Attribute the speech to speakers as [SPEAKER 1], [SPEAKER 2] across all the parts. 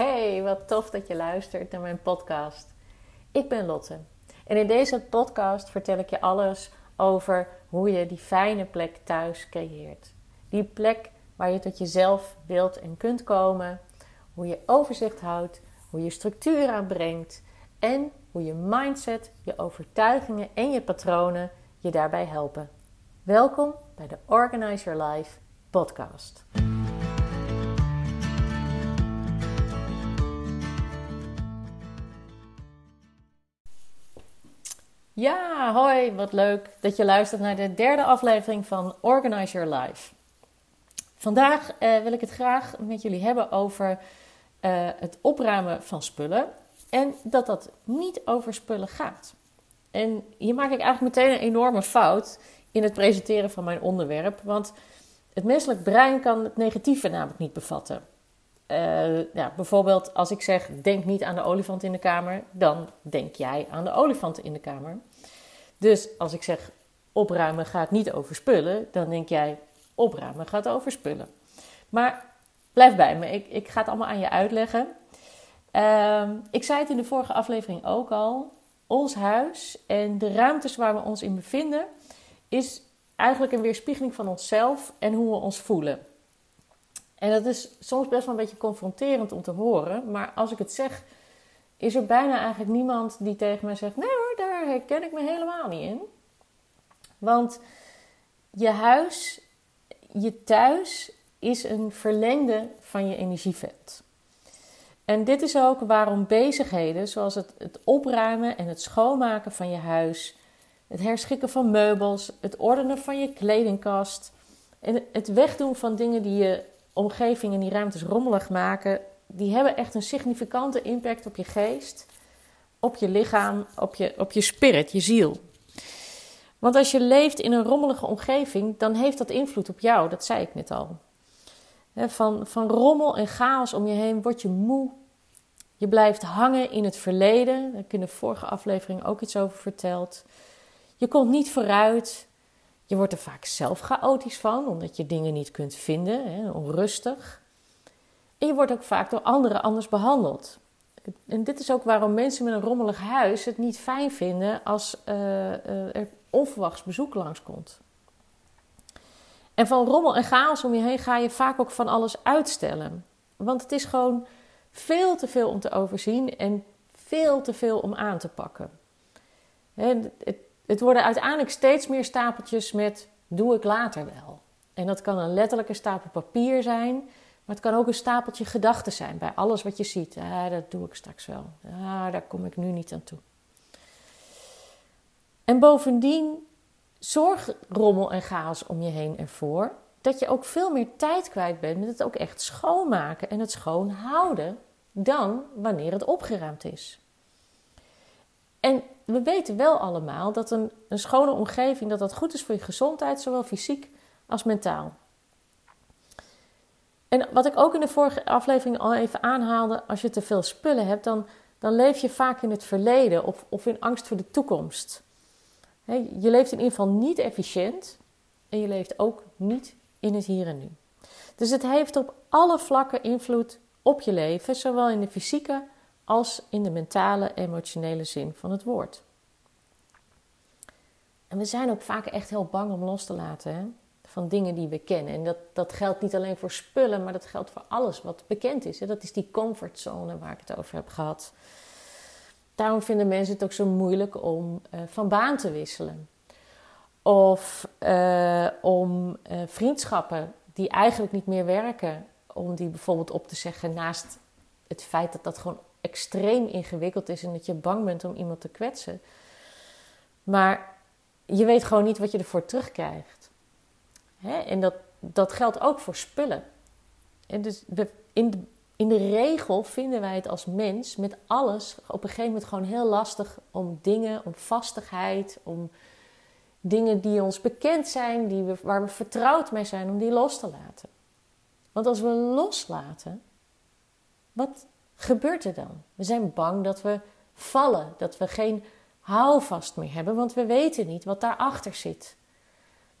[SPEAKER 1] Hey, wat tof dat je luistert naar mijn podcast. Ik ben Lotte en in deze podcast vertel ik je alles over hoe je die fijne plek thuis creëert. Die plek waar je tot jezelf wilt en kunt komen, hoe je overzicht houdt, hoe je structuur aanbrengt en hoe je mindset, je overtuigingen en je patronen je daarbij helpen. Welkom bij de Organize Your Life podcast. Ja, hoi, wat leuk dat je luistert naar de derde aflevering van Organize Your Life. Vandaag eh, wil ik het graag met jullie hebben over eh, het opruimen van spullen en dat dat niet over spullen gaat. En hier maak ik eigenlijk meteen een enorme fout in het presenteren van mijn onderwerp, want het menselijk brein kan het negatieve namelijk niet bevatten. Uh, ja, bijvoorbeeld als ik zeg denk niet aan de olifant in de kamer, dan denk jij aan de olifant in de kamer. Dus als ik zeg opruimen gaat niet over spullen, dan denk jij opruimen gaat over spullen. Maar blijf bij me, ik, ik ga het allemaal aan je uitleggen. Uh, ik zei het in de vorige aflevering ook al. Ons huis en de ruimtes waar we ons in bevinden, is eigenlijk een weerspiegeling van onszelf en hoe we ons voelen. En dat is soms best wel een beetje confronterend om te horen, maar als ik het zeg, is er bijna eigenlijk niemand die tegen mij zegt: Nee hoor, daar herken ik me helemaal niet in. Want je huis, je thuis, is een verlengde van je energieveld. En dit is ook waarom bezigheden zoals het, het opruimen en het schoonmaken van je huis, het herschikken van meubels, het ordenen van je kledingkast en het wegdoen van dingen die je omgeving en die ruimtes rommelig maken, die hebben echt een significante impact op je geest, op je lichaam, op je, op je spirit, je ziel. Want als je leeft in een rommelige omgeving, dan heeft dat invloed op jou, dat zei ik net al. Van, van rommel en chaos om je heen word je moe. Je blijft hangen in het verleden. Daar heb ik in de vorige aflevering ook iets over verteld. Je komt niet vooruit. Je wordt er vaak zelf chaotisch van, omdat je dingen niet kunt vinden, onrustig. En je wordt ook vaak door anderen anders behandeld. En dit is ook waarom mensen met een rommelig huis het niet fijn vinden als uh, uh, er onverwachts bezoek langskomt. En van rommel en chaos om je heen ga je vaak ook van alles uitstellen. Want het is gewoon veel te veel om te overzien en veel te veel om aan te pakken. Het, het worden uiteindelijk steeds meer stapeltjes met doe ik later wel. En dat kan een letterlijke stapel papier zijn, maar het kan ook een stapeltje gedachten zijn bij alles wat je ziet. Ah, dat doe ik straks wel. Ah, daar kom ik nu niet aan toe. En bovendien zorg rommel en chaos om je heen ervoor dat je ook veel meer tijd kwijt bent met het ook echt schoonmaken en het schoonhouden dan wanneer het opgeruimd is. En we weten wel allemaal dat een, een schone omgeving dat dat goed is voor je gezondheid, zowel fysiek als mentaal. En wat ik ook in de vorige aflevering al even aanhaalde, als je te veel spullen hebt, dan, dan leef je vaak in het verleden of, of in angst voor de toekomst. je leeft in ieder geval niet efficiënt en je leeft ook niet in het hier en nu. Dus het heeft op alle vlakken invloed op je leven, zowel in de fysieke als in de mentale, emotionele zin van het woord. En we zijn ook vaak echt heel bang om los te laten hè? Van dingen die we kennen. En dat, dat geldt niet alleen voor spullen, maar dat geldt voor alles wat bekend is. Dat is die comfortzone waar ik het over heb gehad. Daarom vinden mensen het ook zo moeilijk om uh, van baan te wisselen. Of uh, om uh, vriendschappen die eigenlijk niet meer werken, om die bijvoorbeeld op te zeggen naast het feit dat dat gewoon extreem ingewikkeld is en dat je bang bent om iemand te kwetsen. Maar je weet gewoon niet wat je ervoor terugkrijgt. Hè? En dat, dat geldt ook voor spullen. En dus in, de, in de regel vinden wij het als mens met alles op een gegeven moment gewoon heel lastig om dingen, om vastigheid, om dingen die ons bekend zijn, die we, waar we vertrouwd mee zijn, om die los te laten. Want als we loslaten, wat gebeurt er dan? We zijn bang dat we vallen, dat we geen houvast meer hebben, want we weten niet wat daarachter zit.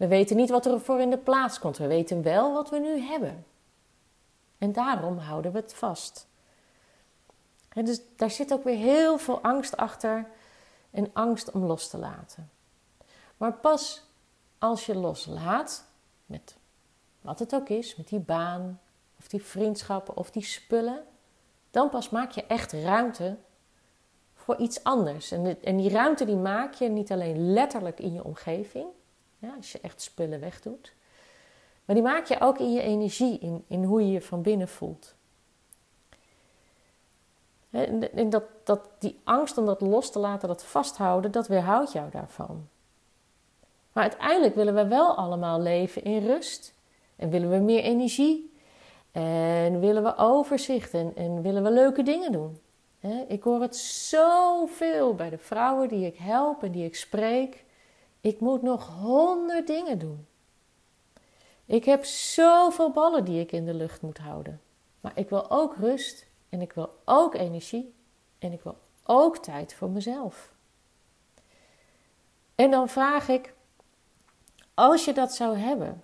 [SPEAKER 1] We weten niet wat er voor in de plaats komt. We weten wel wat we nu hebben. En daarom houden we het vast. Dus daar zit ook weer heel veel angst achter en angst om los te laten. Maar pas als je loslaat, met wat het ook is, met die baan, of die vriendschappen, of die spullen, dan pas maak je echt ruimte voor iets anders. En, en die ruimte die maak je niet alleen letterlijk in je omgeving, ja, als je echt spullen wegdoet, maar die maak je ook in je energie, in, in hoe je je van binnen voelt. En dat, dat, die angst om dat los te laten, dat vasthouden, dat weerhoudt jou daarvan. Maar uiteindelijk willen we wel allemaal leven in rust. En willen we meer energie. En willen we overzicht en, en willen we leuke dingen doen. Ik hoor het zoveel bij de vrouwen die ik help en die ik spreek. Ik moet nog honderd dingen doen. Ik heb zoveel ballen die ik in de lucht moet houden. Maar ik wil ook rust en ik wil ook energie en ik wil ook tijd voor mezelf. En dan vraag ik, als je dat zou hebben,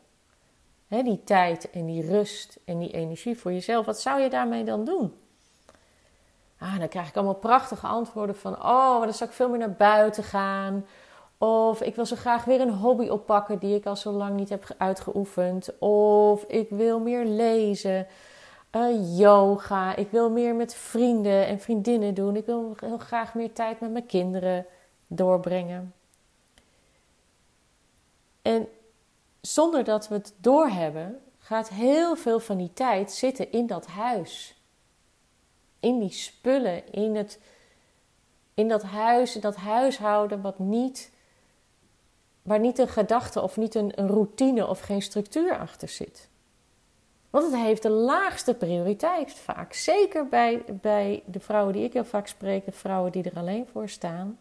[SPEAKER 1] hè, die tijd en die rust en die energie voor jezelf, wat zou je daarmee dan doen? Ah, dan krijg ik allemaal prachtige antwoorden van, oh, dan zou ik veel meer naar buiten gaan. Of ik wil zo graag weer een hobby oppakken die ik al zo lang niet heb uitgeoefend. Of ik wil meer lezen. Uh, yoga. Ik wil meer met vrienden en vriendinnen doen. Ik wil heel graag meer tijd met mijn kinderen doorbrengen. En zonder dat we het doorhebben, gaat heel veel van die tijd zitten in dat huis. In die spullen, in, het, in dat huis, in dat huishouden wat niet, waar niet een gedachte of niet een, routine of geen structuur achter zit. Want het heeft de laagste prioriteit vaak. Zeker bij, bij de vrouwen die ik heel vaak spreek, de vrouwen die er alleen voor staan.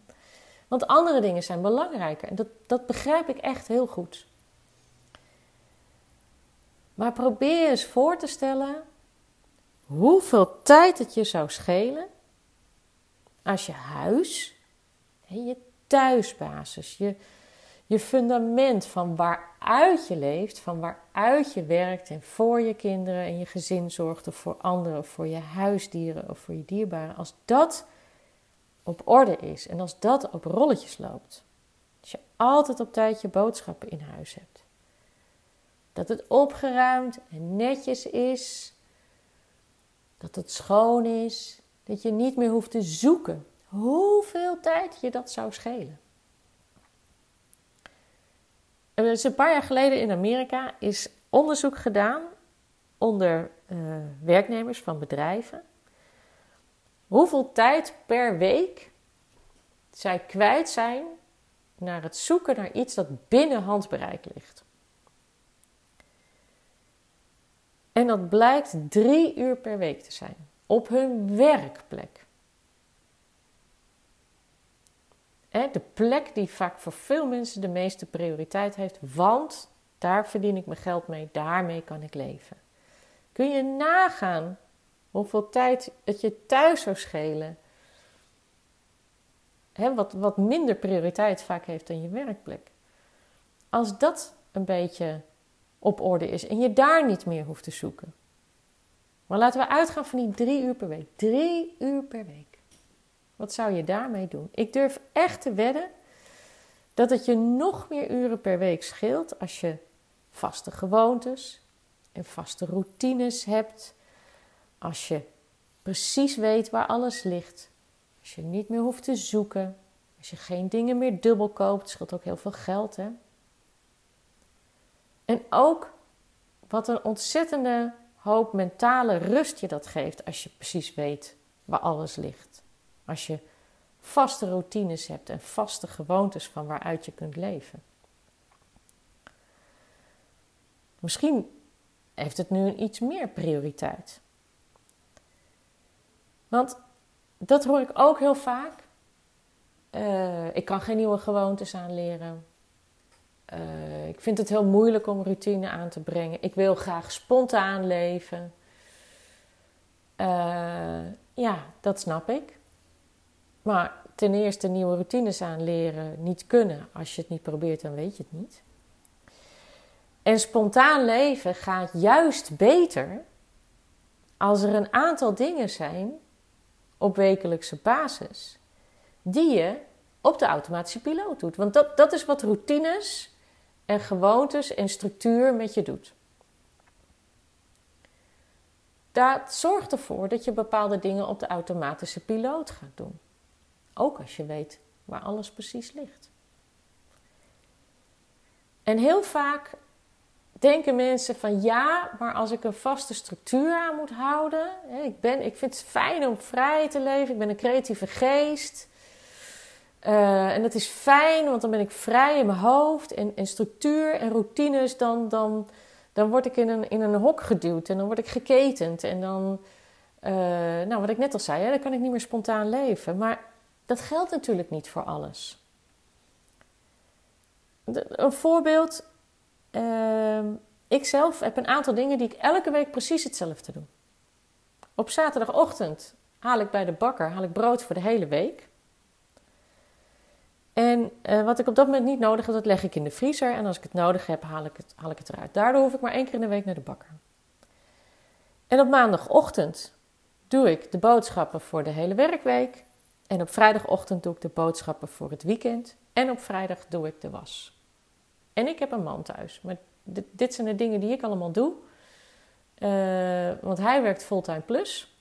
[SPEAKER 1] Want andere dingen zijn belangrijker. En dat, dat begrijp ik echt heel goed. Maar probeer eens voor te stellen hoeveel tijd het je zou schelen als je huis, je thuisbasis, je, je fundament van waaruit je leeft, van waaruit je werkt en voor je kinderen en je gezin zorgt of voor anderen of voor je huisdieren of voor je dierbaren, als dat op orde is en als dat op rolletjes loopt, als je altijd op tijd je boodschappen in huis hebt, dat het opgeruimd en netjes is, dat het schoon is, dat je niet meer hoeft te zoeken, hoeveel tijd je dat zou schelen. Er is een paar jaar geleden in Amerika is onderzoek gedaan onder uh, werknemers van bedrijven. Hoeveel tijd per week zij kwijt zijn naar het zoeken naar iets dat binnen handbereik ligt. En dat blijkt drie uur per week te zijn op hun werkplek. De plek die vaak voor veel mensen de meeste prioriteit heeft, want daar verdien ik mijn geld mee, daarmee kan ik leven. Kun je nagaan hoeveel tijd het je thuis zou schelen? wat, wat minder prioriteit vaak heeft dan je werkplek. Als dat een beetje op orde is en je daar niet meer hoeft te zoeken. Maar laten we uitgaan van die drie uur per week. Drie uur per week. Wat zou je daarmee doen? Ik durf echt te wedden dat het je nog meer uren per week scheelt als je vaste gewoontes en vaste routines hebt. Als je precies weet waar alles ligt. Als je niet meer hoeft te zoeken. Als je geen dingen meer dubbel koopt, scheelt ook heel veel geld. Hè? En ook wat een ontzettende hoop mentale rust je dat geeft als je precies weet waar alles ligt. Als je vaste routines hebt en vaste gewoontes van waaruit je kunt leven. Misschien heeft het nu een iets meer prioriteit. Want dat hoor ik ook heel vaak. Uh, ik kan geen nieuwe gewoontes aanleren. Uh, ik vind het heel moeilijk om routine aan te brengen. Ik wil graag spontaan leven. Uh, ja, dat snap ik. Maar ten eerste nieuwe routines aanleren niet kunnen. Als je het niet probeert, dan weet je het niet. En spontaan leven gaat juist beter als er een aantal dingen zijn op wekelijkse basis, die je op de automatische piloot doet. Want dat, dat is wat routines en gewoontes en structuur met je doet. Dat zorgt ervoor dat je bepaalde dingen op de automatische piloot gaat doen. Ook als je weet waar alles precies ligt. En heel vaak denken mensen van ja, maar als ik een vaste structuur aan moet houden. Ik, ben, ik vind het fijn om vrij te leven. Ik ben een creatieve geest. Uh, en dat is fijn, want dan ben ik vrij in mijn hoofd. En, en structuur en routines, dan, dan, dan word ik in een, in een hok geduwd. En dan word ik geketend. En dan, uh, nou wat ik net al zei, hè, dan kan ik niet meer spontaan leven. Maar dat geldt natuurlijk niet voor alles. een voorbeeld. Uh, ik zelf heb een aantal dingen die ik elke week precies hetzelfde doe. Op zaterdagochtend haal ik bij de bakker haal ik brood voor de hele week. En uh, wat ik op dat moment niet nodig heb, dat leg ik in de vriezer. En als ik het nodig heb, haal ik het, haal ik het eruit. Daardoor hoef ik maar één keer in de week naar de bakker. En op maandagochtend doe ik de boodschappen voor de hele werkweek. En op vrijdagochtend doe ik de boodschappen voor het weekend. En op vrijdag doe ik de was. En ik heb een man thuis. Maar dit, zijn de dingen die ik allemaal doe. Uh, want hij werkt fulltime plus.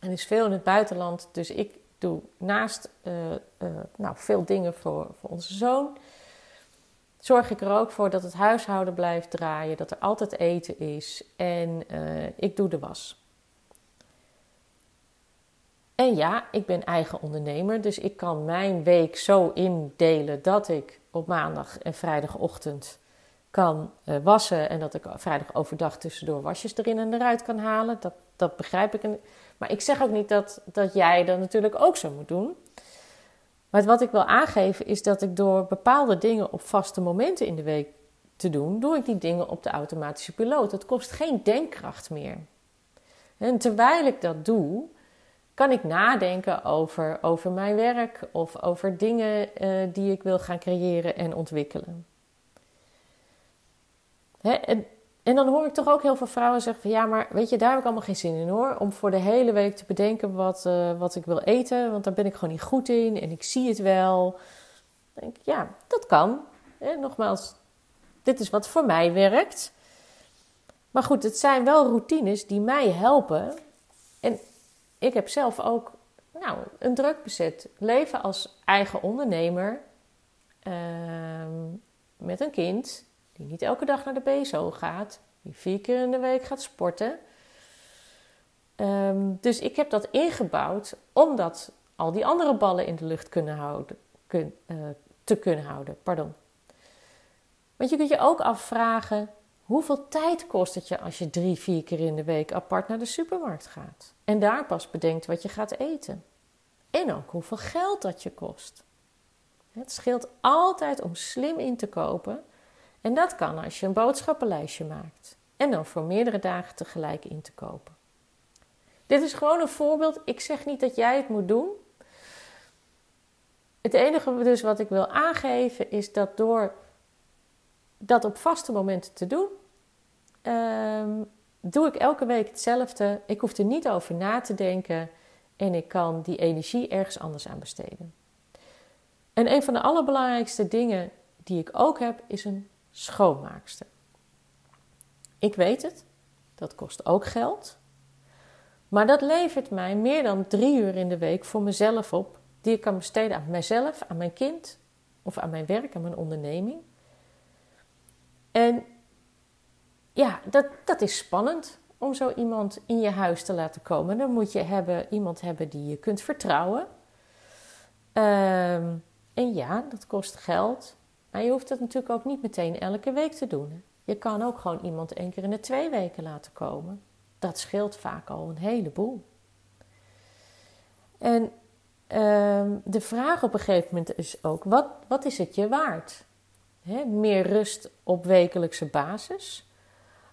[SPEAKER 1] En is veel in het buitenland. Dus ik doe naast uh, uh, nou, veel dingen voor, voor onze zoon. Zorg ik er ook voor dat het huishouden blijft draaien. Dat er altijd eten is. En ik doe de was. En ja, ik ben eigen ondernemer, dus ik kan mijn week zo indelen dat ik op maandag en vrijdagochtend kan uh, wassen en dat ik vrijdag overdag tussendoor wasjes erin en eruit kan halen. Dat, dat begrijp ik. Maar ik zeg ook niet dat, dat jij dat natuurlijk ook zo moet doen. Maar wat ik wil aangeven is dat ik door bepaalde dingen op vaste momenten in de week te doen, doe ik die dingen op de automatische piloot. Het kost geen denkkracht meer. En terwijl ik dat doe, kan ik nadenken over, over mijn werk of over dingen uh, die ik wil gaan creëren en ontwikkelen. Hè? En, en, dan hoor ik toch ook heel veel vrouwen zeggen van ja, maar weet je, daar heb ik allemaal geen zin in hoor. Om voor de hele week te bedenken wat, uh, wat ik wil eten, want daar ben ik gewoon niet goed in en ik zie het wel. Denk ja, dat kan. Hè? Nogmaals, dit is wat voor mij werkt. Maar goed, het zijn wel routines die mij helpen. En ik heb zelf ook nou, een druk bezet leven als eigen ondernemer. Ehm, met een kind die niet elke dag naar de BSO gaat, die vier keer in de week gaat sporten. Ehm, dus ik heb dat ingebouwd omdat al die andere ballen in de lucht kunnen houden, uh, te kunnen houden. Pardon. Want je kunt je ook afvragen: Hoeveel tijd kost het je als je drie, vier keer in de week apart naar de supermarkt gaat? En daar pas bedenkt wat je gaat eten. En ook hoeveel geld dat je kost. Het scheelt altijd om slim in te kopen. En dat kan als je een boodschappenlijstje maakt. En dan voor meerdere dagen tegelijk in te kopen. Dit is gewoon een voorbeeld. Ik zeg niet dat jij het moet doen. Het enige dus wat ik wil aangeven is dat door dat op vaste momenten te doen, um, doe ik elke week hetzelfde. Ik hoef er niet over na te denken en ik kan die energie ergens anders aan besteden. En een van de allerbelangrijkste dingen die ik ook heb, is een schoonmaakster. Ik weet het, dat kost ook geld. Maar dat levert mij meer dan drie uur in de week voor mezelf op, die ik kan besteden aan mezelf, aan mijn kind of aan mijn werk, aan mijn onderneming. En ja, dat, dat is spannend om zo iemand in je huis te laten komen. Dan moet je hebben, iemand hebben die je kunt vertrouwen. Um, en ja, dat kost geld. Maar je hoeft het natuurlijk ook niet meteen elke week te doen. Je kan ook gewoon iemand één keer in de twee weken laten komen. Dat scheelt vaak al een heleboel. En um, de vraag op een gegeven moment is ook: wat, wat is het je waard? Meer rust op wekelijkse basis?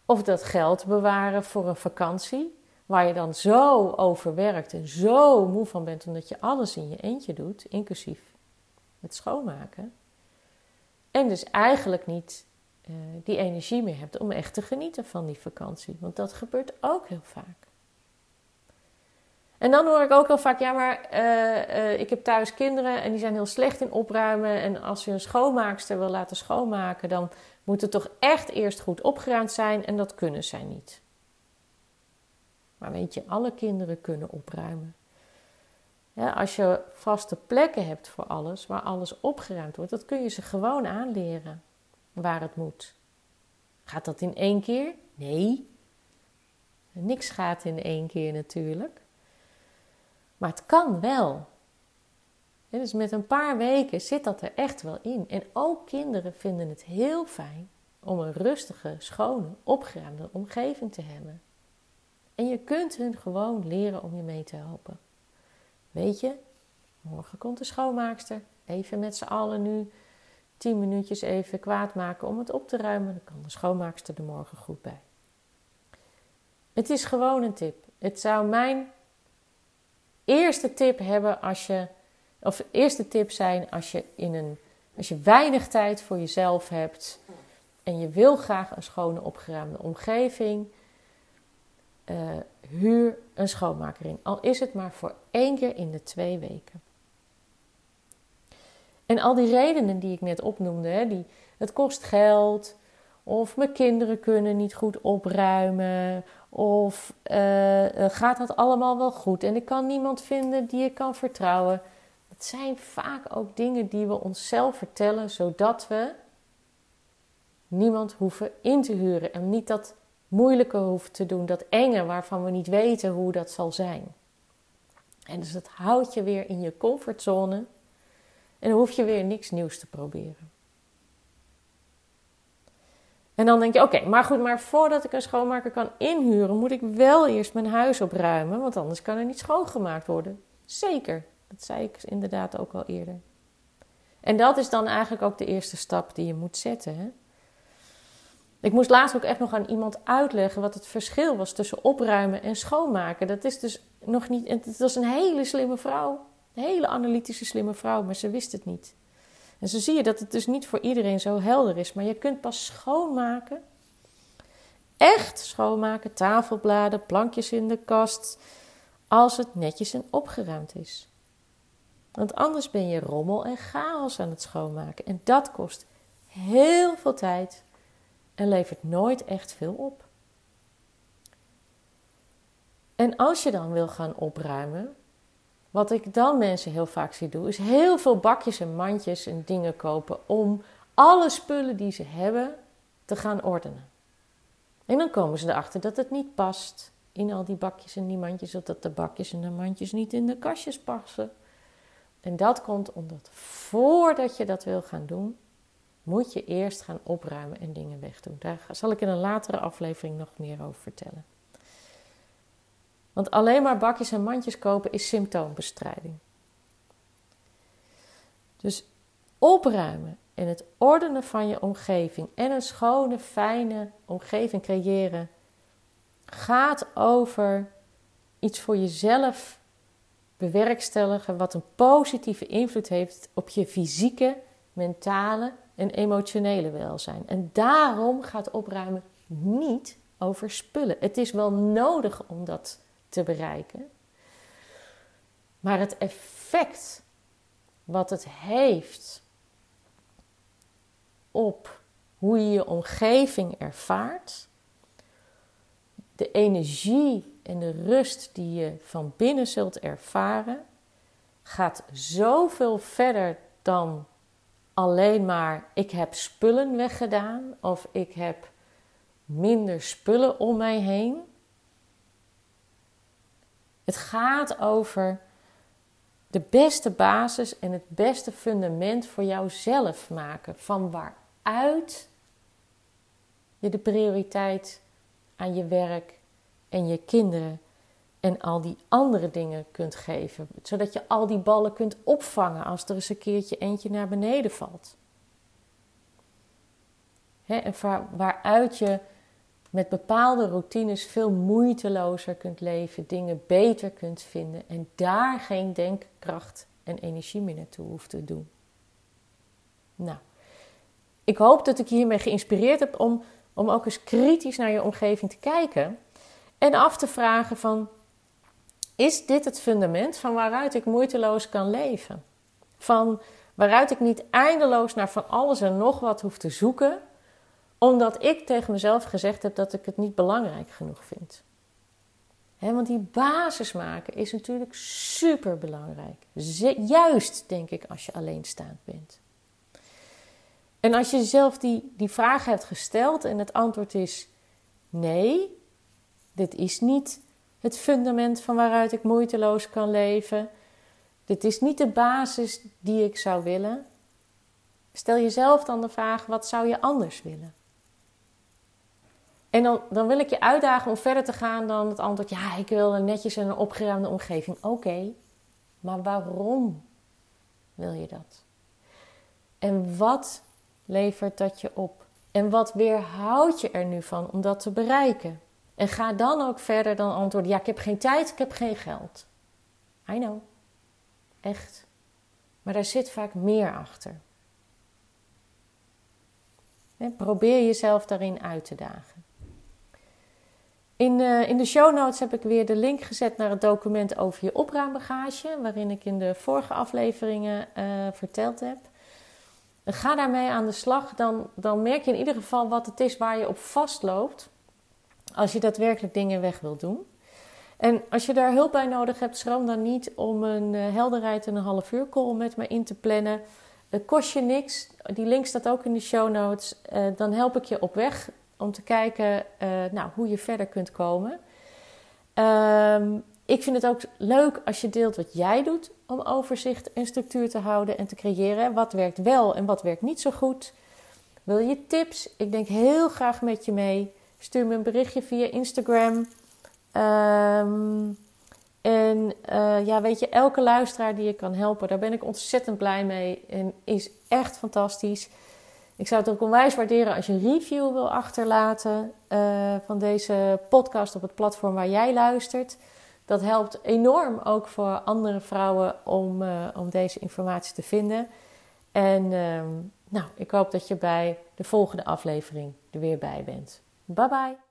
[SPEAKER 1] Of dat geld bewaren voor een vakantie, waar je dan zo overwerkt en zo moe van bent omdat je alles in je eentje doet, inclusief het schoonmaken. En dus eigenlijk niet uh, die energie meer hebt om echt te genieten van die vakantie. Want dat gebeurt ook heel vaak. En dan hoor ik ook heel vaak, ja, maar eh, eh, ik heb thuis kinderen en die zijn heel slecht in opruimen. En als je een schoonmaakster wil laten schoonmaken, dan moet het toch echt eerst goed opgeruimd zijn en dat kunnen zij niet. Maar weet je, alle kinderen kunnen opruimen. Ja, als je vaste plekken hebt voor alles, waar alles opgeruimd wordt, dat kun je ze gewoon aanleren waar het moet. Gaat dat in één keer? Nee. Niks gaat in één keer natuurlijk. Maar het kan wel. dus met een paar weken zit dat er echt wel in. En ook kinderen vinden het heel fijn om een rustige, schone, opgeruimde omgeving te hebben. En je kunt hun gewoon leren om je mee te helpen. Weet je, morgen komt de schoonmaakster. Even met z'n allen nu tien minuutjes even kwaad maken om het op te ruimen. Dan kan de schoonmaakster er morgen goed bij. Het is gewoon een tip. Het zou mijn eerste tip hebben als je, of eerste tip zijn als je in een, als je weinig tijd voor jezelf hebt en je wil graag een schone, opgeruimde omgeving. Uh, huur een schoonmaker in. Al is het maar voor één keer in de twee weken. En al die redenen die ik net opnoemde, die, het kost geld, of mijn kinderen kunnen niet goed opruimen, of uh, gaat dat allemaal wel goed en ik kan niemand vinden die ik kan vertrouwen. Dat zijn vaak ook dingen die we onszelf vertellen, zodat we niemand hoeven in te huren en niet dat moeilijke hoeven te doen, dat enge waarvan we niet weten hoe dat zal zijn. En dus dat houdt je weer in je comfortzone en dan hoef je weer niks nieuws te proberen. En dan denk je, oké, maar goed, maar voordat ik een schoonmaker kan inhuren, moet ik wel eerst mijn huis opruimen, want anders kan er niet schoongemaakt worden. Zeker, dat zei ik inderdaad ook al eerder. En dat is dan eigenlijk ook de eerste stap die je moet zetten. Hè? Ik moest laatst ook echt nog aan iemand uitleggen wat het verschil was tussen opruimen en schoonmaken. Dat is dus nog niet. Het was een hele slimme vrouw. Een hele analytische slimme vrouw, maar ze wist het niet. En zo zie je dat het dus niet voor iedereen zo helder is. Maar je kunt pas schoonmaken. Echt schoonmaken, tafelbladen, plankjes in de kast. Als het netjes en opgeruimd is. Want anders ben je rommel en chaos aan het schoonmaken. En dat kost heel veel tijd en levert nooit echt veel op. En als je dan wil gaan opruimen, wat ik dan mensen heel vaak zie doen, is heel veel bakjes en mandjes en dingen kopen om alle spullen die ze hebben te gaan ordenen. En dan komen ze erachter dat het niet past in al die bakjes en die mandjes, of dat de bakjes en de mandjes niet in de kastjes passen. En dat komt omdat voordat je dat wil gaan doen, moet je eerst gaan opruimen en dingen wegdoen. Daar zal ik in een latere aflevering nog meer over vertellen. Want alleen maar bakjes en mandjes kopen is symptoombestrijding. Dus opruimen en het ordenen van je omgeving en een schone, fijne omgeving creëren gaat over iets voor jezelf bewerkstelligen wat een positieve invloed heeft op je fysieke, mentale en emotionele welzijn. En daarom gaat opruimen niet over spullen. Het is wel nodig om dat te bereiken. Maar het effect wat het heeft op hoe je je omgeving ervaart, de energie en de rust die je van binnen zult ervaren, gaat zoveel verder dan alleen maar ik heb spullen weggedaan of ik heb minder spullen om mij heen. Het gaat over de beste basis en het beste fundament voor jouzelf maken. Van waaruit je de prioriteit aan je werk en je kinderen en al die andere dingen kunt geven. Zodat je al die ballen kunt opvangen als er eens een keertje eentje naar beneden valt. en waaruit je met bepaalde routines veel moeitelozer kunt leven, dingen beter kunt vinden en daar geen denkkracht en energie meer naartoe hoeft te doen. Nou, ik hoop dat ik je hiermee geïnspireerd heb om, om ook eens kritisch naar je omgeving te kijken en af te vragen van Is dit het fundament van waaruit ik moeiteloos kan leven? Van waaruit ik niet eindeloos naar van alles en nog wat hoef te zoeken, omdat ik tegen mezelf gezegd heb dat ik het niet belangrijk genoeg vind. want die basis maken is natuurlijk super belangrijk. Juist, denk ik, als je alleenstaand bent. En als je jezelf die, die vraag hebt gesteld en het antwoord is nee, dit is niet het fundament van waaruit ik moeiteloos kan leven. Dit is niet de basis die ik zou willen. Stel jezelf dan de vraag: wat zou je anders willen? En dan, dan wil ik je uitdagen om verder te gaan dan het antwoord: ja, ik wil een netjes en een opgeruimde omgeving. Oké, maar waarom wil je dat? En wat levert dat je op? En wat weerhoudt je er nu van om dat te bereiken? En ga dan ook verder dan antwoorden: ja, ik heb geen tijd, ik heb geen geld. I know. Echt. Maar daar zit vaak meer achter. probeer jezelf daarin uit te dagen. In, uh, in de show notes heb ik weer de link gezet naar het document over je opruimbagage, waarin ik in de vorige afleveringen uh, verteld heb. ga daarmee aan de slag, dan, dan merk je in ieder geval wat het is waar je op vastloopt als je daadwerkelijk dingen weg wilt doen. En als je daar hulp bij nodig hebt, schroom dan niet om een uh, helderheid en een half uur call met me in te plannen. Het kost je niks. Die link staat ook in de show notes. Dan help ik je op weg om te kijken uh, nou, hoe je verder kunt komen. Um, ik vind het ook leuk als je deelt wat jij doet om overzicht en structuur te houden en te creëren. Wat werkt wel en wat werkt niet zo goed. Wil je tips? Ik denk heel graag met je mee. Stuur me een berichtje via Instagram. Um, en uh, ja, weet je, elke luisteraar die je kan helpen, daar ben ik ontzettend blij mee. En is echt fantastisch. Ik zou het ook onwijs waarderen als je een review wil achterlaten uh, van deze podcast op het platform waar jij luistert. Dat helpt enorm ook voor andere vrouwen om, uh, om deze informatie te vinden. En uh, nou, ik hoop dat je bij de volgende aflevering er weer bij bent. Bye bye.